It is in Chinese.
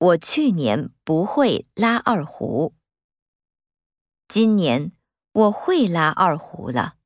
我去年不会拉二胡。今年我会拉二胡了。